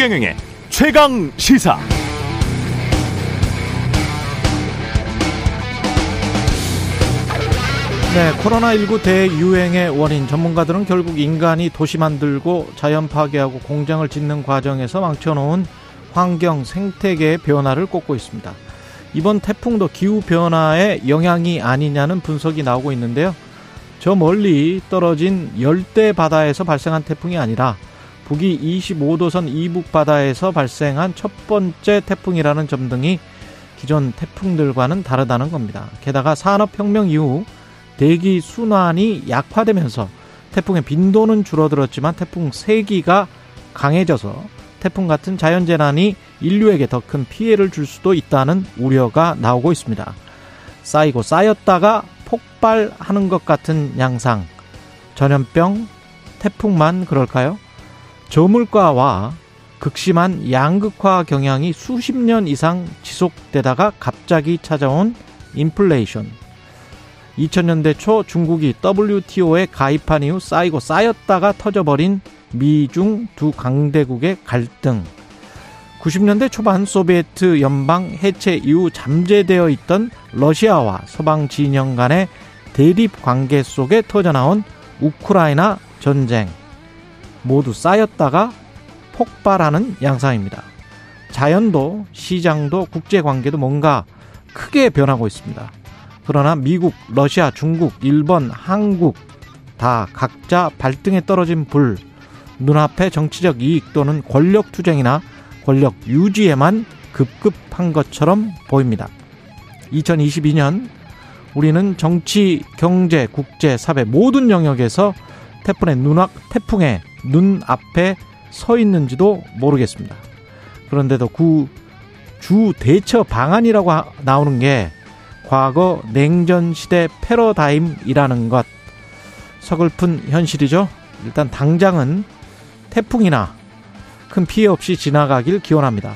최경영의 최강 시사. 네, 코로나19 대유행의 원인 전문가들은 결국 인간이 도시 만들고 자연 파괴하고 공장을 짓는 과정에서 망쳐놓은 환경 생태계의 변화를 꼽고 있습니다. 이번 태풍도 기후 변화의 영향이 아니냐는 분석이 나오고 있는데요. 저 멀리 떨어진 열대 바다에서 발생한 태풍이 아니라 북위 25도선 이북 바다에서 발생한 첫 번째 태풍이라는 점 등이 기존 태풍들과는 다르다는 겁니다. 게다가 산업혁명 이후 대기 순환이 약화되면서 태풍의 빈도는 줄어들었지만 태풍 세기가 강해져서 태풍 같은 자연재난이 인류에게 더 큰 피해를 줄 수도 있다는 우려가 나오고 있습니다. 쌓이고 쌓였다가 폭발하는 것 같은 양상. 전염병, 태풍만 그럴까요? 저물가와 극심한 양극화 경향이 수십 년 이상 지속되다가 갑자기 찾아온 인플레이션. 2000년대 초 중국이 WTO에 가입한 이후 쌓이고 쌓였다가 터져버린 미중 두 강대국의 갈등. 90년대 초반 소비에트 연방 해체 이후 잠재되어 있던 러시아와 서방 진영 간의 대립 관계 속에 터져나온 우크라이나 전쟁. 모두 쌓였다가 폭발하는 양상입니다. 자연도 시장도 국제 관계도 뭔가 크게 변하고 있습니다. 그러나 미국, 러시아, 중국, 일본, 한국 다 각자 발등에 떨어진 불, 눈앞의 정치적 이익 또는 권력 투쟁이나 권력 유지에만 급급한 것처럼 보입니다. 2022년 우리는 정치, 경제, 국제, 사회 모든 영역에서 태풍의 눈앞, 태풍의 눈 앞에 서 있는지도 모르겠습니다. 그런데도 그 주 대처 방안이라고 나오는 게 과거 냉전 시대 패러다임이라는 것 서글픈 현실이죠. 일단 당장은 태풍이나 큰 피해 없이 지나가길 기원합니다.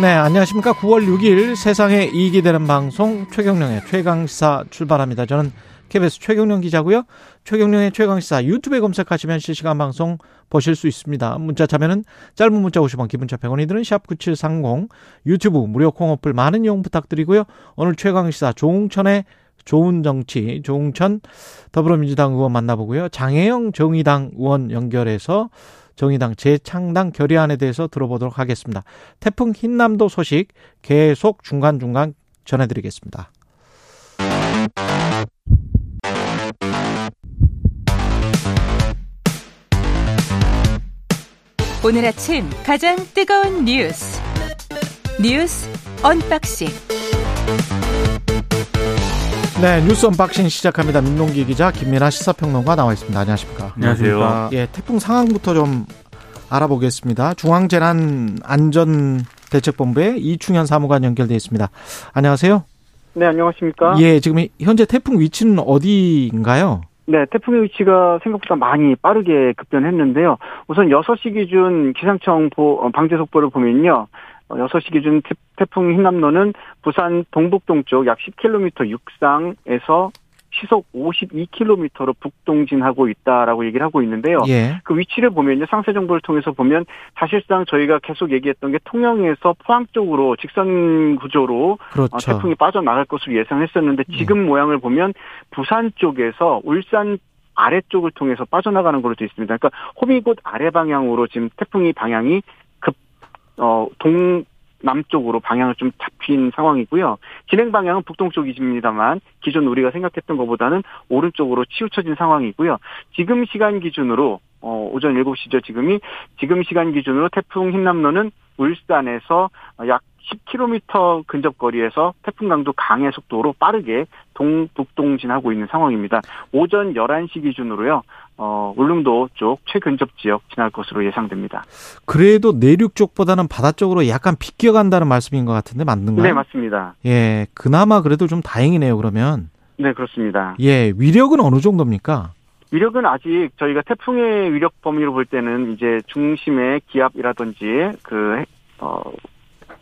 네, 안녕하십니까. 9월 6일 세상에 이익이 되는 방송 최경령의 최강시사 출발합니다. 저는 KBS 최경령 기자고요. 최경령의 최강시사 유튜브에 검색하시면 실시간 방송 보실 수 있습니다. 문자 참여는 짧은 문자 50원, 기본자 100원이 드는 샵9730 유튜브 무료 콩 어플 많은 이용 부탁드리고요. 오늘 최강시사 조웅천의 좋은 정치, 조웅천 더불어민주당 의원 만나보고요. 장혜영 정의당 의원 연결해서 정의당 재창당 결의안에 대해서 들어보도록 하겠습니다. 태풍 힌남노 소식 계속 중간중간 전해드리겠습니다. 오늘 아침 가장 뜨거운 뉴스 뉴스 unboxing 네 뉴스 unboxing 시작합니다. 민동기 기자 김민아 시사평론가 나와 있습니다. 안녕하십니까? 안녕하세요. 예, 태풍 상황부터 좀 알아보겠습니다. 중앙재난안전대책본부의 이충현 사무관 연결돼 있습니다. 안녕하세요. 네, 안녕하십니까? 예, 지금 현재 태풍 위치는 어디인가요? 네, 태풍의 위치가 생각보다 많이 빠르게 급변했는데요. 우선 6시 기준 기상청 방제 속보를 보면요. 6시 기준 태풍 흰남노는 부산 동북동쪽 약 10km 육상에서 시속 52km로 북동진하고 있다라고 얘기를 하고 있는데요. 예. 그 위치를 보면요. 상세 정보를 통해서 보면 사실상 저희가 계속 얘기했던 게 통영에서 포항 쪽으로 직선 구조로 그렇죠. 어, 태풍이 빠져나갈 것으로 예상했었는데 지금 예. 모양을 보면 부산 쪽에서 울산 아래쪽을 통해서 빠져나가는 걸로 되어 있습니다. 그러니까 호미곶 아래 방향으로 지금 태풍이 방향이 급, 어, 동, 남쪽으로 방향을 좀 잡힌 상황이고요. 진행 방향은 북동쪽이십니다만 기존 우리가 생각했던 것보다는 오른쪽으로 치우쳐진 상황이고요. 지금 시간 기준으로 어, 오전 7시죠, 지금이. 지금 시간 기준으로 태풍 흰남노는 울산에서 약 10km 근접 거리에서 태풍 강도 강의 속도로 빠르게 동북동진하고 있는 상황입니다. 오전 11시 기준으로요. 어, 울릉도 쪽 최근접 지역 지날 것으로 예상됩니다. 그래도 내륙 쪽보다는 바다 쪽으로 약간 비껴간다는 말씀인 것 같은데 맞는가요? 네, 맞습니다. 예, 그나마 그래도 좀 다행이네요. 그러면 네, 그렇습니다. 예, 위력은 어느 정도입니까? 위력은 아직 저희가 태풍의 위력 범위로 볼 때는 이제 중심의 기압이라든지 그 어,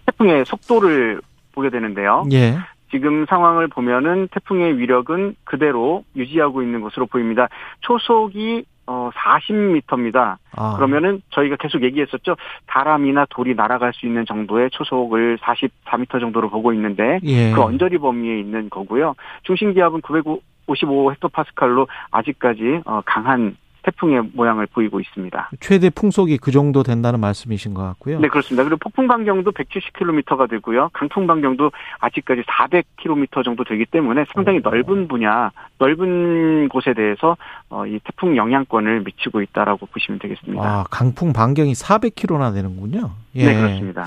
태풍의 속도를 보게 되는데요. 예, 지금 상황을 보면은 태풍의 위력은 그대로 유지하고 있는 것으로 보입니다. 초속이 어 40m입니다. 아. 그러면은 저희가 계속 얘기했었죠. 바람이나 돌이 날아갈 수 있는 정도의 초속을 44m 정도로 보고 있는데 예. 그 언저리 범위에 있는 거고요. 중심 기압은 955 헥토파스칼로 아직까지 어 강한 태풍의 모양을 보이고 있습니다. 최대 풍속이 그 정도 된다는 말씀이신 것 같고요. 네, 그렇습니다. 그리고 폭풍 반경도 170km가 되고요. 강풍 반경도 아직까지 400km 정도 되기 때문에 상당히 오. 넓은 분야, 넓은 곳에 대해서 어, 이 태풍 영향권을 미치고 있다라고 보시면 되겠습니다. 아, 강풍 반경이 400km나 되는군요. 예. 네, 그렇습니다.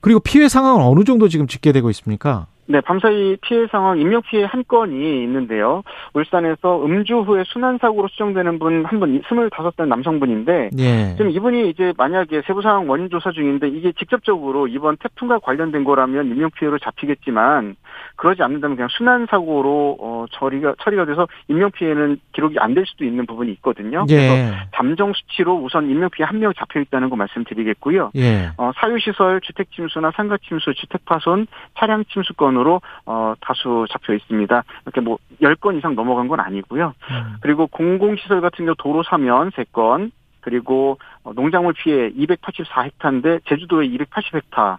그리고 피해 상황은 어느 정도 지금 집계되고 있습니까? 네, 밤사이 피해 상황, 인명 피해 한 건이 있는데요. 울산에서 음주 후에 순환 사고로 수정되는 분 한 분, 25살 남성분인데, 예. 지금 이분이 이제 만약에 세부 상황 원인 조사 중인데, 이게 직접적으로 이번 태풍과 관련된 거라면 인명 피해로 잡히겠지만, 그러지 않는다면 그냥 순환 사고로, 어, 처리가, 처리가 돼서 인명 피해는 기록이 안 될 수도 있는 부분이 있거든요. 예. 그래서 잠정 수치로 우선 인명 피해 한 명 잡혀 있다는 거 말씀드리겠고요. 예. 어, 사유 시설, 주택 침수나 상가 침수, 주택 파손, 차량 침수권으로 건으로 어 다수 잡혀 있습니다. 이렇게 뭐 10건 이상 넘어간 건 아니고요. 음. 그리고 공공시설 같은 경우 도로 사면 3건, 그리고 어, 농작물 피해 284헥타인데 제주도에 280헥타,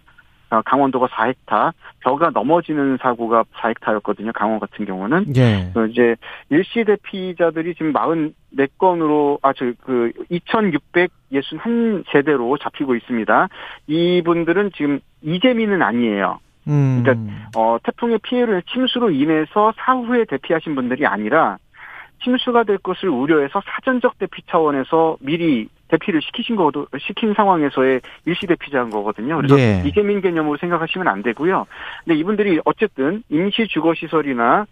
어, 강원도가 4헥타, 벼가 넘어지는 사고가 4헥타였거든요. 강원 같은 경우는. 예. 이제 일시대 피자들이 지금 44건으로 아저그 2,661 세대로 잡히고 있습니다. 이분들은 지금 이재민은 아니에요. 음. 그러니까 어 태풍의 피해를 침수로 인해서 사후에 대피하신 분들이 아니라 침수가 될 것을 우려해서 사전적 대피 차원에서 미리 대피를 시키신 거도 시킨 상황에서의 일시 대피자인 거거든요. 그래서 예. 이재민 개념으로 생각하시면 안 되고요. 근데 이분들이 어쨌든 임시 주거 시설이나 뭐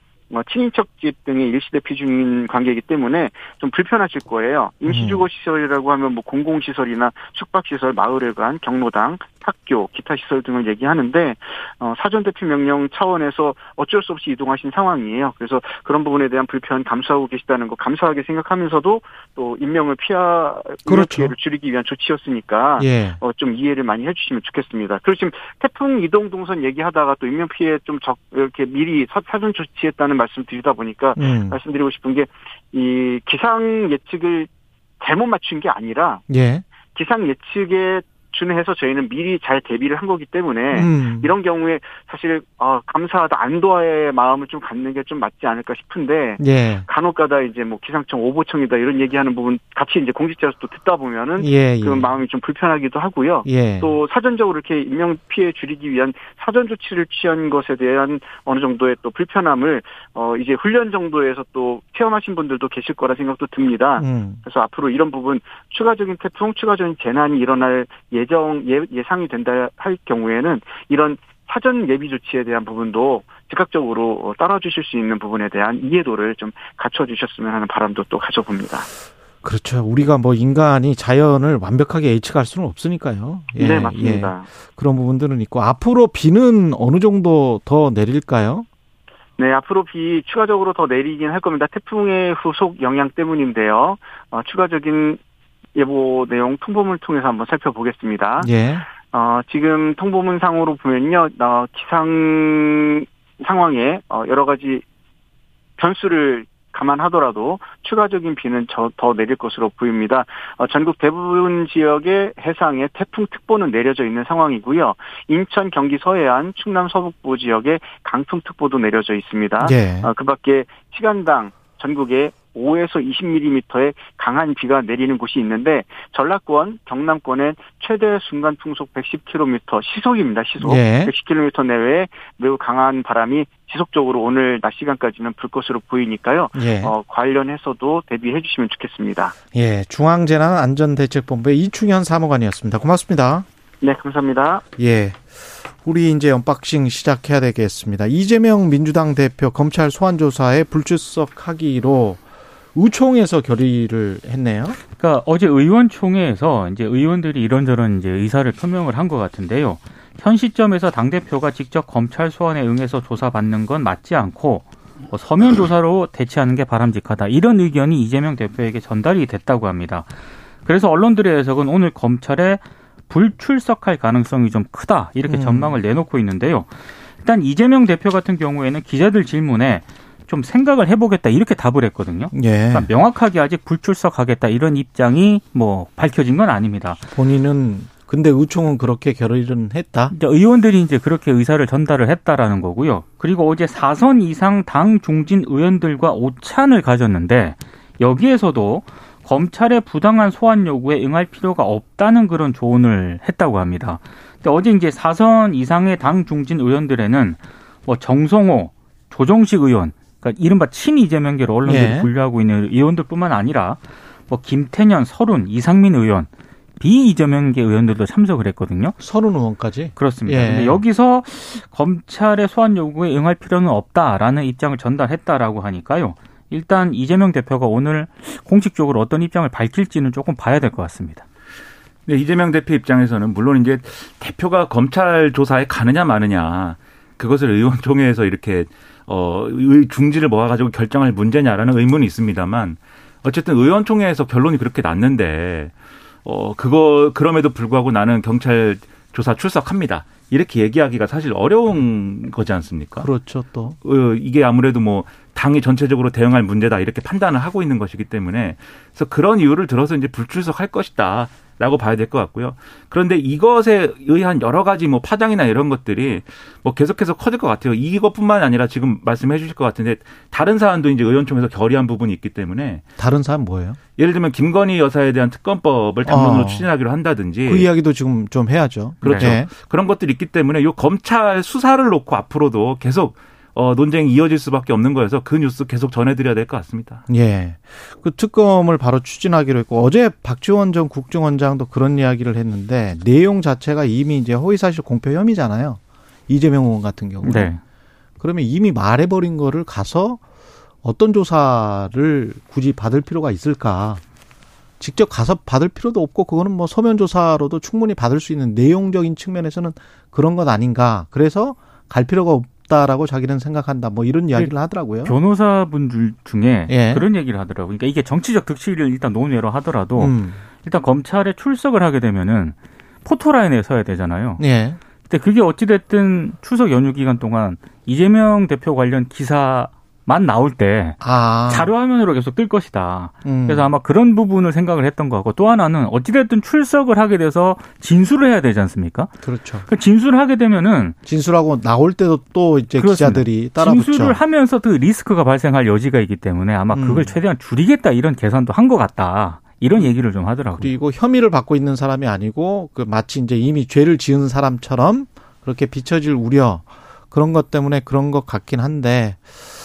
친인척 집 등의 일시대피 중인 관계이기 때문에 좀 불편하실 거예요. 임시주거시설이라고 하면 뭐 공공시설이나 숙박시설, 마을회관, 경로당, 학교, 기타 시설 등을 얘기하는데 어, 사전 대피 명령 차원에서 어쩔 수 없이 이동하신 상황이에요. 그래서 그런 부분에 대한 불편 감수하고 계시다는 거 감사하게 생각하면서도 또 인명을 피하 그렇죠. 피해를 줄이기 위한 조치였으니까 예. 어, 좀 이해를 많이 해주시면 좋겠습니다. 그리고 지금 태풍 이동 동선 얘기하다가 또 인명 피해 좀 적 이렇게 미리 사전 조치했다는 말씀 드리다 보니까 음. 말씀드리고 싶은 게 이 기상 예측을 잘못 맞춘 게 아니라 예. 기상 예측에 준해서 저희는 미리 잘 대비를 한 거기 때문에 음. 이런 경우에 사실 어, 감사하다 안도의 마음을 좀 갖는 게 좀 맞지 않을까 싶은데 예. 간혹가다 이제 뭐 기상청 오보청이다 이런 얘기하는 부분 같이 이제 공직자로서 또 듣다 보면은 예, 예. 그 마음이 좀 불편하기도 하고요. 예. 또 사전적으로 이렇게 인명 피해 줄이기 위한 사전 조치를 취한 것에 대한 어느 정도의 또 불편함을 어 이제 훈련 정도에서 또 체험하신 분들도 계실 거라 생각도 듭니다. 음. 그래서 앞으로 이런 부분 추가적인 태풍, 추가적인 재난이 일어날 예 예정 예, 예상이 된다 할 경우에는 이런 사전 예비 조치에 대한 부분도 즉각적으로 따라주실 수 있는 부분에 대한 이해도를 좀 갖춰주셨으면 하는 바람도 또 가져봅니다. 그렇죠. 우리가 뭐 인간이 자연을 완벽하게 예측할 수는 없으니까요. 예, 네, 맞습니다. 예. 그런 부분들은 있고 앞으로 비는 어느 정도 더 내릴까요? 네, 앞으로 비 추가적으로 더 내리긴 할 겁니다. 태풍의 후속 영향 때문인데요. 어, 추가적인 예보 내용 통보문을 통해서 한번 살펴보겠습니다. 예. 어, 지금 통보문 상으로 보면요, 어, 기상 상황에 어, 여러 가지 변수를 감안하더라도 추가적인 비는 더 내릴 것으로 보입니다. 어, 전국 대부분 지역의 해상에 태풍 특보는 내려져 있는 상황이고요. 인천, 경기 서해안, 충남 서북부 지역에 강풍 특보도 내려져 있습니다. 예. 어, 그밖에 시간당 전국에 5에서 20mm의 강한 비가 내리는 곳이 있는데 전라권, 경남권엔 최대 순간 풍속 110km 시속입니다. 시속 예. 110km 내외에 매우 강한 바람이 지속적으로 오늘 낮 시간까지는 불 것으로 보이니까요. 예. 어, 관련해서도 대비해 주시면 좋겠습니다. 예, 중앙재난안전대책본부의 이충현 사무관이었습니다. 고맙습니다. 네, 감사합니다. 예. 우리 이제 unboxing 시작해야 되겠습니다. 이재명 민주당 대표 검찰 소환 조사에 불출석하기로 의총에서 결의를 했네요. 그러니까 어제 의원총회에서 이제 의원들이 이런저런 이제 의사를 표명을 한 것 같은데요. 현 시점에서 당 대표가 직접 검찰 소환에 응해서 조사받는 건 맞지 않고 뭐 서면 조사로 대체하는 게 바람직하다 이런 의견이 이재명 대표에게 전달이 됐다고 합니다. 그래서 언론들의 해석은 오늘 검찰에 불출석할 가능성이 좀 크다 이렇게 음. 전망을 내놓고 있는데요. 일단 이재명 대표 같은 경우에는 기자들 질문에 좀 생각을 해보겠다 이렇게 답을 했거든요. 예. 그러니까 명확하게 아직 불출석하겠다 이런 입장이 뭐 밝혀진 건 아닙니다. 본인은 근데 의총은 그렇게 결의는 했다. 이제 의원들이 이제 그렇게 의사를 전달을 했다라는 거고요. 그리고 어제 사선 이상 당 중진 의원들과 오찬을 가졌는데 여기에서도 검찰의 부당한 소환 요구에 응할 필요가 없다는 그런 조언을 했다고 합니다. 근데 어제 이제 사선 이상의 당 중진 의원들에는 뭐 정성호, 조정식 의원, 그러니까 이른바 친 이재명계로 언론들이 예. 분류하고 있는 의원들뿐만 아니라 뭐 김태년, 설훈, 이상민 의원, 비이재명계 의원들도 참석을 했거든요. 서른 의원까지. 그렇습니다. 예. 근데 여기서 검찰의 소환 요구에 응할 필요는 없다라는 입장을 전달했다라고 하니까요. 일단 이재명 대표가 오늘 공식적으로 어떤 입장을 밝힐지는 조금 봐야 될 것 같습니다. 네, 이재명 대표 입장에서는 물론 이제 대표가 검찰 조사에 가느냐 마느냐 그것을 의원총회에서 이렇게 어 의- 중지를 모아가지고 결정할 문제냐라는 의문이 있습니다만 어쨌든 의원총회에서 결론이 그렇게 났는데 어 그거 그럼에도 불구하고 나는 경찰 조사 출석합니다 이렇게 얘기하기가 사실 어려운 거지 않습니까? 그렇죠 또. 어, 이게 아무래도 뭐 당이 전체적으로 대응할 문제다 이렇게 판단을 하고 있는 것이기 때문에 그래서 그런 이유를 들어서 이제 불출석할 것이다. 라고 봐야 될 것 같고요. 그런데 이것에 의한 여러 가지 뭐 파장이나 이런 것들이 뭐 계속해서 커질 것 같아요. 이것뿐만 아니라 지금 말씀해 주실 것 같은데 다른 사안도 이제 의원총회에서 결의한 부분이 있기 때문에 다른 사람 뭐예요? 예를 들면 김건희 여사에 대한 특검법을 당론으로 어. 추진하기로 한다든지 그 이야기도 지금 좀 해야죠. 그렇죠. 네. 그런 것들이 있기 때문에 요 검찰 수사를 놓고 앞으로도 계속 어, 논쟁이 이어질 수밖에 없는 거여서 그 뉴스 계속 전해드려야 될 것 같습니다. 예. 그 특검을 바로 추진하기로 했고 어제 박지원 전 국정원장도 그런 이야기를 했는데 내용 자체가 이미 이제 허위사실 공표 혐의잖아요. 이재명 의원 같은 경우는. 네. 그러면 이미 말해버린 거를 가서 어떤 조사를 굳이 받을 필요가 있을까? 직접 가서 받을 필요도 없고 그거는 뭐 서면 조사로도 충분히 받을 수 있는 내용적인 측면에서는 그런 것 아닌가. 그래서 갈 필요가 없다라고 자기는 생각한다. 뭐 이런 이야기를 하더라고요. 변호사분들 중에 예. 그런 얘기를 하더라고요. 그러니까 이게 정치적 득실을 일단 논외로 하더라도 음. 일단 검찰에 출석을 하게 되면은 포토라인에 서야 되잖아요. 예. 근데 그게 어찌됐든 추석 연휴 기간 동안 이재명 대표 관련 기사 만 나올 때 아. 자료 화면으로 계속 뜰 것이다. 음. 그래서 아마 그런 부분을 생각을 했던 것 같고 또 하나는 어찌됐든 출석을 하게 돼서 진술을 해야 되지 않습니까? 그렇죠. 그 진술을 하게 되면은 진술하고 나올 때도 또 이제 그렇습니다. 기자들이 따라붙죠. 진술을 하면서 그 리스크가 발생할 여지가 있기 때문에 아마 음. 그걸 최대한 줄이겠다 이런 계산도 한 것 같다. 이런 얘기를 좀 하더라고요. 그리고 혐의를 받고 있는 사람이 아니고 그 마치 이제 이미 죄를 지은 사람처럼 그렇게 비춰질 우려 그런 것 때문에 그런 것 같긴 한데 그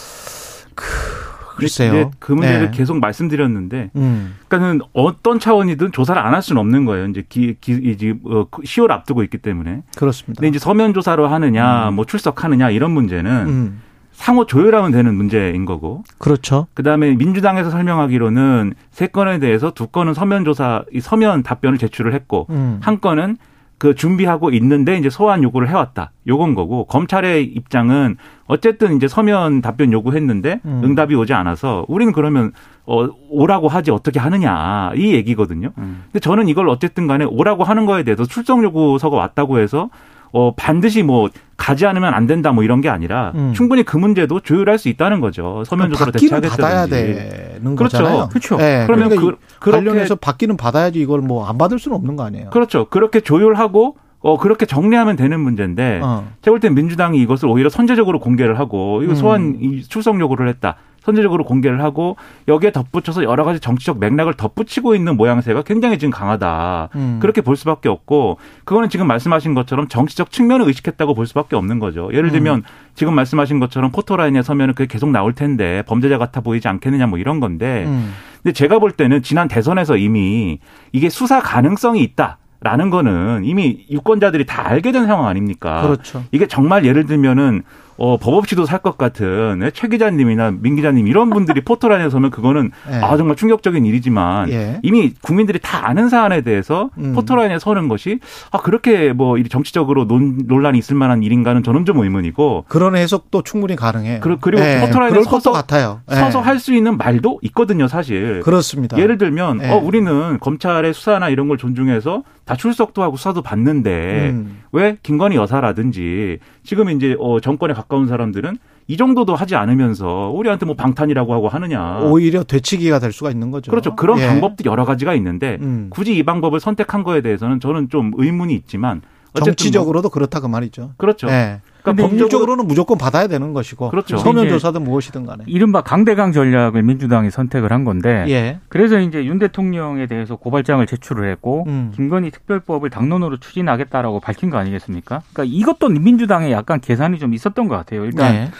글쎄요. 그 문제를 네. 계속 말씀드렸는데, 음. 그러니까는 어떤 차원이든 조사를 안 할 수는 없는 거예요. 이제 기, 기, 이제 어, 10월 앞두고 있기 때문에. 그렇습니다. 근데 이제 서면 조사로 하느냐, 뭐 출석하느냐 이런 문제는 음. 상호 조율하면 되는 문제인 거고. 그렇죠. 그다음에 민주당에서 설명하기로는 세 건에 대해서 두 건은 서면 조사, 이 서면 답변을 제출을 했고 음. 한 건은 그 준비하고 있는데 이제 소환 요구를 해왔다. 요건 거고 검찰의 입장은 어쨌든 이제 서면 답변 요구했는데 음. 응답이 오지 않아서 우리는 그러면 어 오라고 하지 어떻게 하느냐 이 얘기거든요. 음. 근데 저는 이걸 어쨌든 간에 오라고 하는 거에 대해서 출석 요구서가 왔다고 해서 어 반드시 뭐 가지 않으면 안 된다 뭐 이런 게 아니라 음. 충분히 그 문제도 조율할 수 있다는 거죠. 서면 조사로 대체하겠다든지. 되는 그렇죠. 거잖아요. 그렇죠. 네, 그러면 그러니까 그, 관련해서 받기는 받아야지 이걸 뭐 안 받을 수는 없는 거 아니에요. 그렇죠. 그렇게 조율하고 어 그렇게 정리하면 되는 문제인데 어. 제가 볼 땐 민주당이 이것을 오히려 선제적으로 공개를 하고 이거 음. 소환 이 출석 요구를 했다. 선제적으로 공개를 하고 여기에 덧붙여서 여러 가지 정치적 맥락을 덧붙이고 있는 모양새가 굉장히 지금 강하다. 음. 그렇게 볼 수밖에 없고 그거는 지금 말씀하신 것처럼 정치적 측면을 의식했다고 볼 수밖에 없는 거죠. 예를 들면 지금 말씀하신 것처럼 포토라인에 서면은 그게 계속 나올 텐데 범죄자 같아 보이지 않겠느냐 뭐 이런 건데 음. 근데 제가 볼 때는 지난 대선에서 이미 이게 수사 가능성이 있다 라는 거는 이미 유권자들이 다 알게 된 상황 아닙니까? 그렇죠. 이게 정말 예를 들면은 어, 법 없이도 살 것 같은 예, 최 기자님이나 민 기자님 이런 분들이 포털 안에 서면 그거는 예. 아 정말 충격적인 일이지만 예. 이미 국민들이 다 아는 사안에 대해서 음. 포털 안에 서는 것이 아 그렇게 뭐이 정치적으로 논, 논란이 있을 만한 일인가는 저는 좀 의문이고 그런 해석도 충분히 가능해요. 그 리고- 그리고 예, 포털 안에 그럴 서서- 같아요. 예. 서서 할 수 있는 말도 있거든요, 사실. 그렇습니다. 예를 들면 예. 어 우리는 검찰의 수사나 이런 걸 존중해서 다 출석도 하고 수사도 받는데 음. 왜 김건희 여사라든지 지금 이제 어 정권에 가까운 사람들은 이 정도도 하지 않으면서 우리한테 뭐 방탄이라고 하고 하느냐. 오히려 되치기가 될 수가 있는 거죠. 그렇죠. 그런 예. 방법도 여러 가지가 있는데 음. 굳이 이 방법을 선택한 거에 대해서는 저는 좀 의문이 있지만 어쨌든 뭐- 정치적으로도 그렇다 그 말이죠. 그렇죠. 예. 그러니까 법률적으로는 무조건 받아야 되는 것이고 그렇죠. 서면 조사든 무엇이든 간에. 이른바 강대강 전략을 민주당이 선택을 한 건데 예. 그래서 이제 윤 대통령에 대해서 고발장을 제출을 했고 음. 김건희 특별법을 당론으로 추진하겠다라고 밝힌 거 아니겠습니까? 그러니까 이것도 민주당에 약간 계산이 좀 있었던 것 같아요. 일단 네.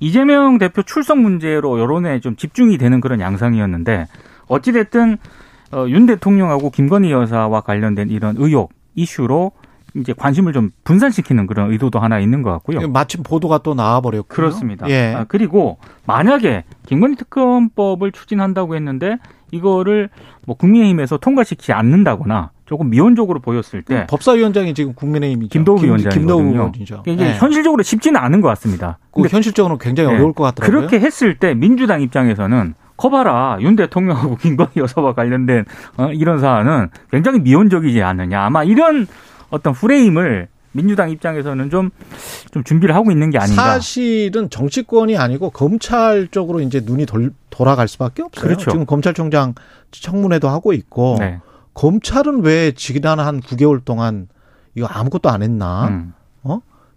이재명 대표 출석 문제로 여론에 좀 집중이 되는 그런 양상이었는데 어찌 됐든 어, 윤 대통령하고 김건희 여사와 관련된 이런 의혹 이슈로 이제 관심을 좀 분산시키는 그런 의도도 하나 있는 것 같고요. 마침 보도가 또 나와버렸고. 그렇습니다. 예. 아, 그리고 만약에 김건희 특검법을 추진한다고 했는데 이거를 뭐 국민의힘에서 통과시키지 않는다거나 조금 미온적으로 보였을 때 법사위원장이 지금 국민의힘이죠. 김도우 위원장이거든요. 이게 예. 현실적으로 쉽지는 않은 것 같습니다. 그 근데 현실적으로 굉장히 네. 어려울 것 같더라고요. 그렇게 했을 때 민주당 입장에서는 거봐라 윤 대통령하고 김건희 여사와 관련된 어, 이런 사안은 굉장히 미온적이지 않느냐 아마 이런 어떤 프레임을 민주당 입장에서는 좀, 좀 준비를 하고 있는 게 아닌가. 사실은 정치권이 아니고 검찰 쪽으로 이제 눈이 돌, 돌아갈 수밖에 없어요. 그렇죠. 지금 검찰총장 청문회도 하고 있고 네. 검찰은 왜 지난 한 9개월 동안 이거 아무것도 안 했나? 음.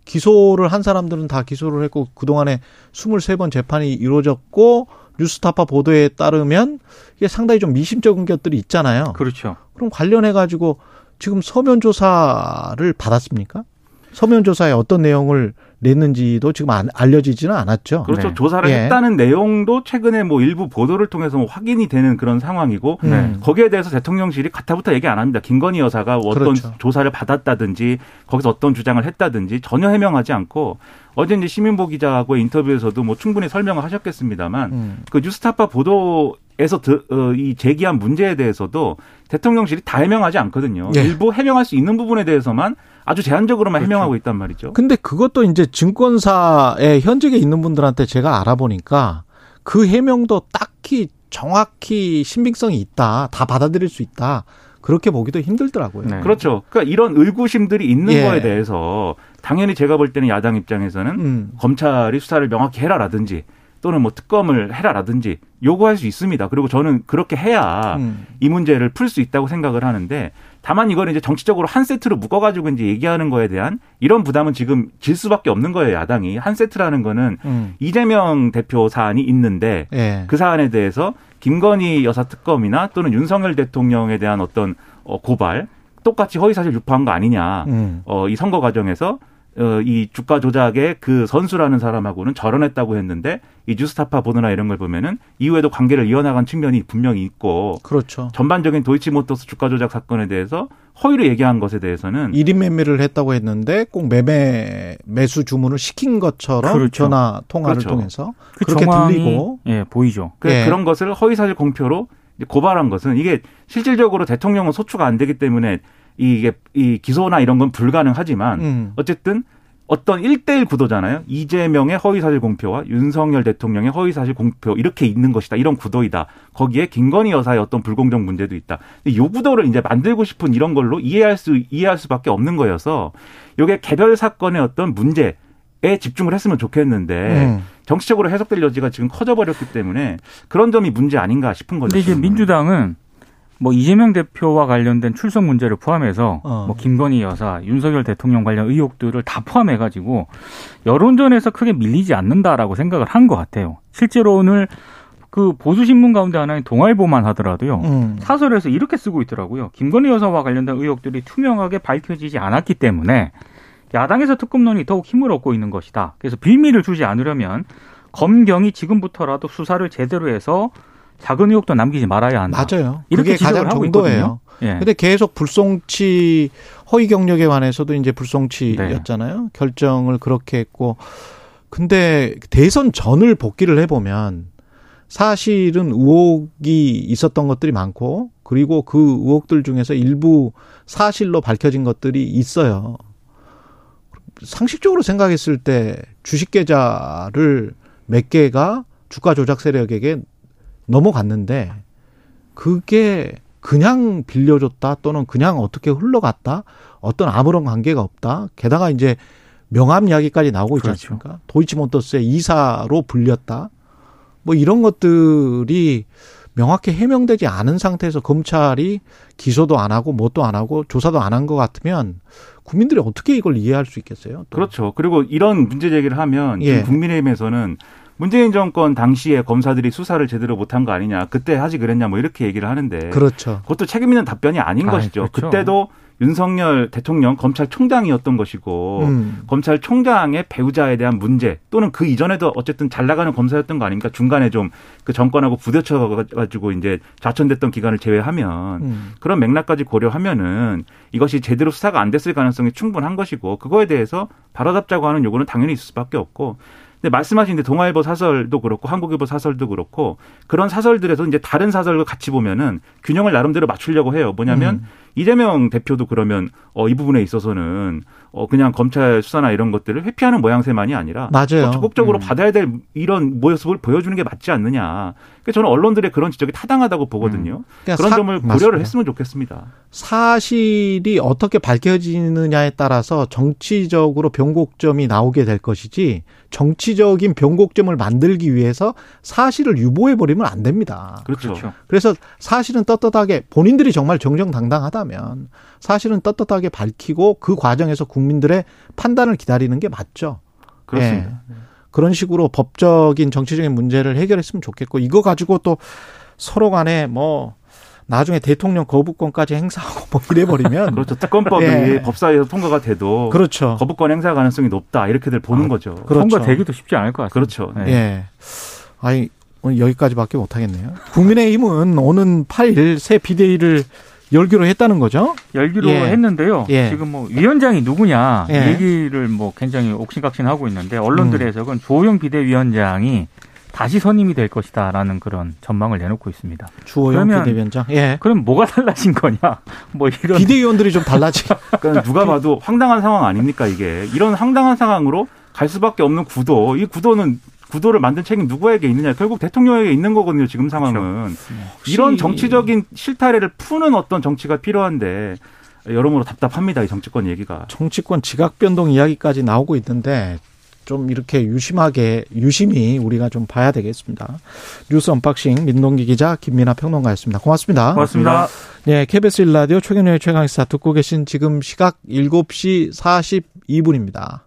기소를 한 사람들은 다 기소를 했고 그동안에 23번 재판이 이루어졌고 뉴스타파 보도에 따르면 이게 상당히 좀 미심쩍은 것들이 있잖아요. 그렇죠. 그럼 관련해 가지고 지금 서면 조사를 받았습니까? 서면 조사에 어떤 내용을 냈는지도 지금 안- 알려지지는 않았죠. 그렇죠. 네. 조사를 예. 했다는 내용도 최근에 뭐 일부 보도를 통해서 뭐 확인이 되는 그런 상황이고 음. 네. 거기에 대해서 대통령실이 가타부터 얘기 안 합니다. 김건희 여사가 어떤 그렇죠. 조사를 받았다든지 거기서 어떤 주장을 했다든지 전혀 해명하지 않고 어제 이제 시민보 기자하고의 인터뷰에서도 뭐 충분히 설명을 하셨겠습니다만 음. 그 뉴스타파 보도 에서 드- 어, 이 제기한 문제에 대해서도 대통령실이 다 해명하지 않거든요. 예. 일부 해명할 수 있는 부분에 대해서만 아주 제한적으로만 그렇죠. 해명하고 있단 말이죠. 근데 그것도 이제 증권사에 현직에 있는 분들한테 제가 알아보니까 그 해명도 딱히 정확히 신빙성이 있다. 다 받아들일 수 있다. 그렇게 보기도 힘들더라고요. 네. 그렇죠. 그러니까 이런 의구심들이 있는 예. 거에 대해서 당연히 제가 볼 때는 야당 입장에서는 음. 검찰이 수사를 명확히 해라라든지 또는 뭐 특검을 해라라든지 요구할 수 있습니다. 그리고 저는 그렇게 해야 음. 이 문제를 풀 수 있다고 생각을 하는데 다만 이거는 이제 정치적으로 한 세트로 묶어가지고 이제 얘기하는 거에 대한 이런 부담은 지금 질 수밖에 없는 거예요. 야당이 한 세트라는 거는 음. 이재명 대표 사안이 있는데 예. 그 사안에 대해서 김건희 여사 특검이나 또는 윤석열 대통령에 대한 어떤 어, 고발 똑같이 허위사실 유포한 거 아니냐. 음. 어, 이 선거 과정에서 어, 이 주가 조작의 그 선수라는 사람하고는 절연했다고 했는데 이 뉴스타파 보도나 이런 걸 보면은 이후에도 관계를 이어나간 측면이 분명히 있고 그렇죠. 전반적인 도이치모터스 주가 조작 사건에 대해서 허위로 얘기한 것에 대해서는 1인 매매를 했다고 했는데 꼭 매매 매수 주문을 시킨 것처럼 그렇죠. 전화 통화를 그렇죠. 통해서 그 그렇게 들리고 예, 보이죠. 그 예. 그런 것을 허위 사실 공표로 이제 고발한 것은 이게 실질적으로 대통령은 소추가 안 되기 때문에 이게 이 기소나 이런 건 불가능하지만 음. 어쨌든 어떤 1대1 구도잖아요. 이재명의 허위사실 공표와 윤석열 대통령의 허위사실 공표 이렇게 있는 것이다. 이런 구도이다. 거기에 김건희 여사의 어떤 불공정 문제도 있다. 이 구도를 이제 만들고 싶은 이런 걸로 이해할 수 이해할 수밖에 없는 거여서 이게 개별 사건의 어떤 문제에 집중을 했으면 좋겠는데 음. 정치적으로 해석될 여지가 지금 커져버렸기 때문에 그런 점이 문제 아닌가 싶은 거죠. 근데 이제. 민주당은 뭐 이재명 대표와 관련된 출석 문제를 포함해서 어. 뭐 김건희 여사, 윤석열 대통령 관련 의혹들을 다 포함해 가지고 여론전에서 크게 밀리지 않는다라고 생각을 한 것 같아요. 실제로 오늘 그 보수 신문 가운데 하나인 동아일보만 하더라도요. 음. 사설에서 이렇게 쓰고 있더라고요. 김건희 여사와 관련된 의혹들이 투명하게 밝혀지지 않았기 때문에 야당에서 특검론이 더욱 힘을 얻고 있는 것이다. 그래서 빌미를 주지 않으려면 검경이 지금부터라도 수사를 제대로 해서 작은 의혹도 남기지 말아야 한다. 맞아요. 이렇게 그게 가장 정도예요. 예. 근데 계속 불송치 허위 경력에 관해서도 이제 불송치였잖아요. 네. 결정을 그렇게 했고 근데 대선 전을 복귀를 해 보면 사실은 의혹이 있었던 것들이 많고 그리고 그 의혹들 중에서 일부 사실로 밝혀진 것들이 있어요. 상식적으로 생각했을 때 주식 계좌를 몇 개가 주가 조작 세력에게 넘어갔는데 그게 그냥 빌려줬다 또는 그냥 어떻게 흘러갔다 어떤 아무런 관계가 없다 게다가 이제 명함 이야기까지 나오고 있지 그렇죠. 않습니까 도이치모터스의 이사로 불렸다 뭐 이런 것들이 명확히 해명되지 않은 상태에서 검찰이 기소도 안 하고 뭣도 안 하고 조사도 안 한 것 같으면 국민들이 어떻게 이걸 이해할 수 있겠어요? 또. 그렇죠. 그리고 이런 문제 제기를 하면 예. 국민의힘에서는 문재인 정권 당시에 검사들이 수사를 제대로 못한 거 아니냐. 그때 하지 그랬냐 뭐 이렇게 얘기를 하는데 그렇죠. 그것도 책임 있는 답변이 아닌 아이, 것이죠. 그렇죠. 그때도 윤석열 대통령 검찰총장이었던 것이고 음. 검찰총장의 배우자에 대한 문제 또는 그 이전에도 어쨌든 잘 나가는 검사였던 거 아닙니까? 중간에 좀 그 정권하고 부딪혀 가지고 이제 좌천됐던 기간을 제외하면 음. 그런 맥락까지 고려하면은 이것이 제대로 수사가 안 됐을 가능성이 충분한 것이고 그거에 대해서 바로잡자고 하는 요구는 당연히 있을 수밖에 없고 근데 말씀하신 데 동아일보 사설도 그렇고 한국일보 사설도 그렇고 그런 사설들에서 이제 다른 사설과 같이 보면은 균형을 나름대로 맞추려고 해요. 뭐냐면 음. 이재명 대표도 그러면 어, 이 부분에 있어서는 어, 그냥 검찰 수사나 이런 것들을 회피하는 모양새만이 아니라 맞아요. 어, 적극적으로 음. 받아야 될 이런 모습을 보여주는 게 맞지 않느냐. 그러니까 저는 언론들의 그런 지적이 타당하다고 보거든요. 그러니까 그런 사- 점을 고려를 맞습니다. 했으면 좋겠습니다. 사실이 어떻게 밝혀지느냐에 따라서 정치적으로 변곡점이 나오게 될 것이지 정치적인 변곡점을 만들기 위해서 사실을 유보해 버리면 안 됩니다. 그렇죠. 그렇죠. 그래서 사실은 ጠ떳하게 본인들이 정말 정정당당하다면 사실은 떳떳하게 밝히고 그 과정에서 국민들의 판단을 기다리는 게 맞죠. 그렇습니다. 예. 그런 식으로 법적인 정치적인 문제를 해결했으면 좋겠고 이거 가지고 또 서로 간에 뭐 나중에 대통령 거부권까지 행사하고 뭐 이래버리면 그렇죠. 특검법이 예. 법사위에서 통과가 돼도 그렇죠. 거부권 행사 가능성이 높다 이렇게들 보는 거죠. 그렇죠. 통과되기도 쉽지 않을 것 같습니다. 그렇죠. 네. 예. 아니 오늘 여기까지밖에 못 하겠네요. 국민의힘은 오는 8일 새 비대위를 열기로 했다는 거죠. 열기로 예. 했는데요. 예. 지금 뭐 위원장이 누구냐 예. 얘기를 뭐 굉장히 옥신각신하고 있는데 언론들의 음. 해석은 조영 비대위원장이 다시 선임이 될 것이다라는 그런 전망을 내놓고 있습니다. 주호영 비대위원장. 예. 그럼 뭐가 달라진 거냐? 뭐 이런 비대위원들이 좀 달라지. 그러니까 누가 봐도 황당한 상황 아닙니까 이게 이런 황당한 상황으로 갈 수밖에 없는 구도 이 구도는 구도를 만든 책임 누구에게 있느냐 결국 대통령에게 있는 거거든요 지금 상황은 이런 정치적인 실타래를 푸는 어떤 정치가 필요한데 여러모로 답답합니다 이 정치권 얘기가 정치권 지각 변동 이야기까지 나오고 있는데 좀 이렇게 유심하게 유심히 우리가 좀 봐야 되겠습니다. 뉴스 unboxing 민동기 기자 김민아 평론가였습니다. 고맙습니다. 고맙습니다. 네, KBS 1라디오 최경영의 최강시사 듣고 계신 지금 시각 7시 42분입니다.